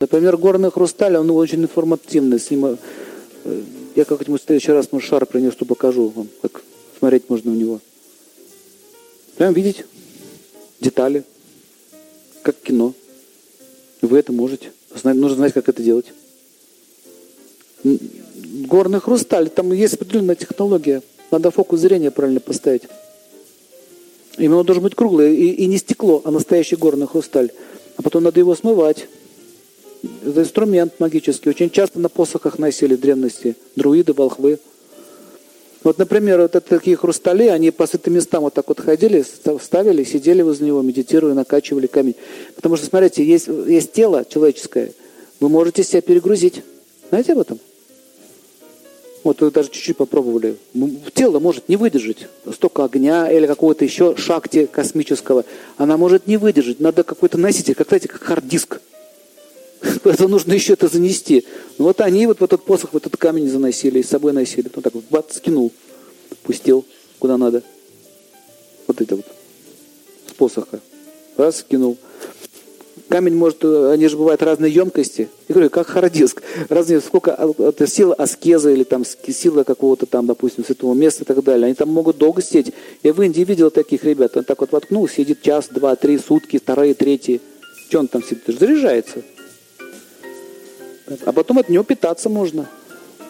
Например, горный хрусталь, он очень информативный. С ним, э, я как-нибудь в следующий раз может, шар принесу, покажу вам, как смотреть можно у него. Прям видеть детали, как кино. Вы это можете. Нужно знать, как это делать. Горный хрусталь, там есть определенная технология. Надо фокус зрения правильно поставить. Именно он должен быть круглый и, и не стекло, а настоящий горный хрусталь. А потом надо его смывать. Это инструмент магический. Очень часто на посохах носили древности друиды, волхвы. Вот, например, вот это такие хрустали, они по святым местам вот так вот ходили, ставили, сидели возле него, медитируя, накачивали камень. Потому что, смотрите, есть, есть тело человеческое, вы можете себя перегрузить. Знаете об этом? Вот вы даже чуть-чуть попробовали. Тело может не выдержать столько огня или какого-то еще шакти космического. Она может не выдержать. Надо какой-то носитель, как, знаете, как хард-диск. Это нужно еще это занести. Ну вот они вот в этот посох, в этот камень заносили, и с собой носили. Потом так вот бац, скинул, пустил куда надо. Вот это вот. С посоха. Раз, скинул. Камень может, они же бывают разные емкости. Я говорю, как хард-диск. Разные, сколько, это сила аскеза или там сила какого-то там, допустим, святого места и так далее. Они там могут долго сидеть. Я в Индии видел таких ребят. Он так вот воткнул, сидит час, два, три сутки, вторые, третьи. Что он там сидит? Заряжается. А потом от него питаться можно.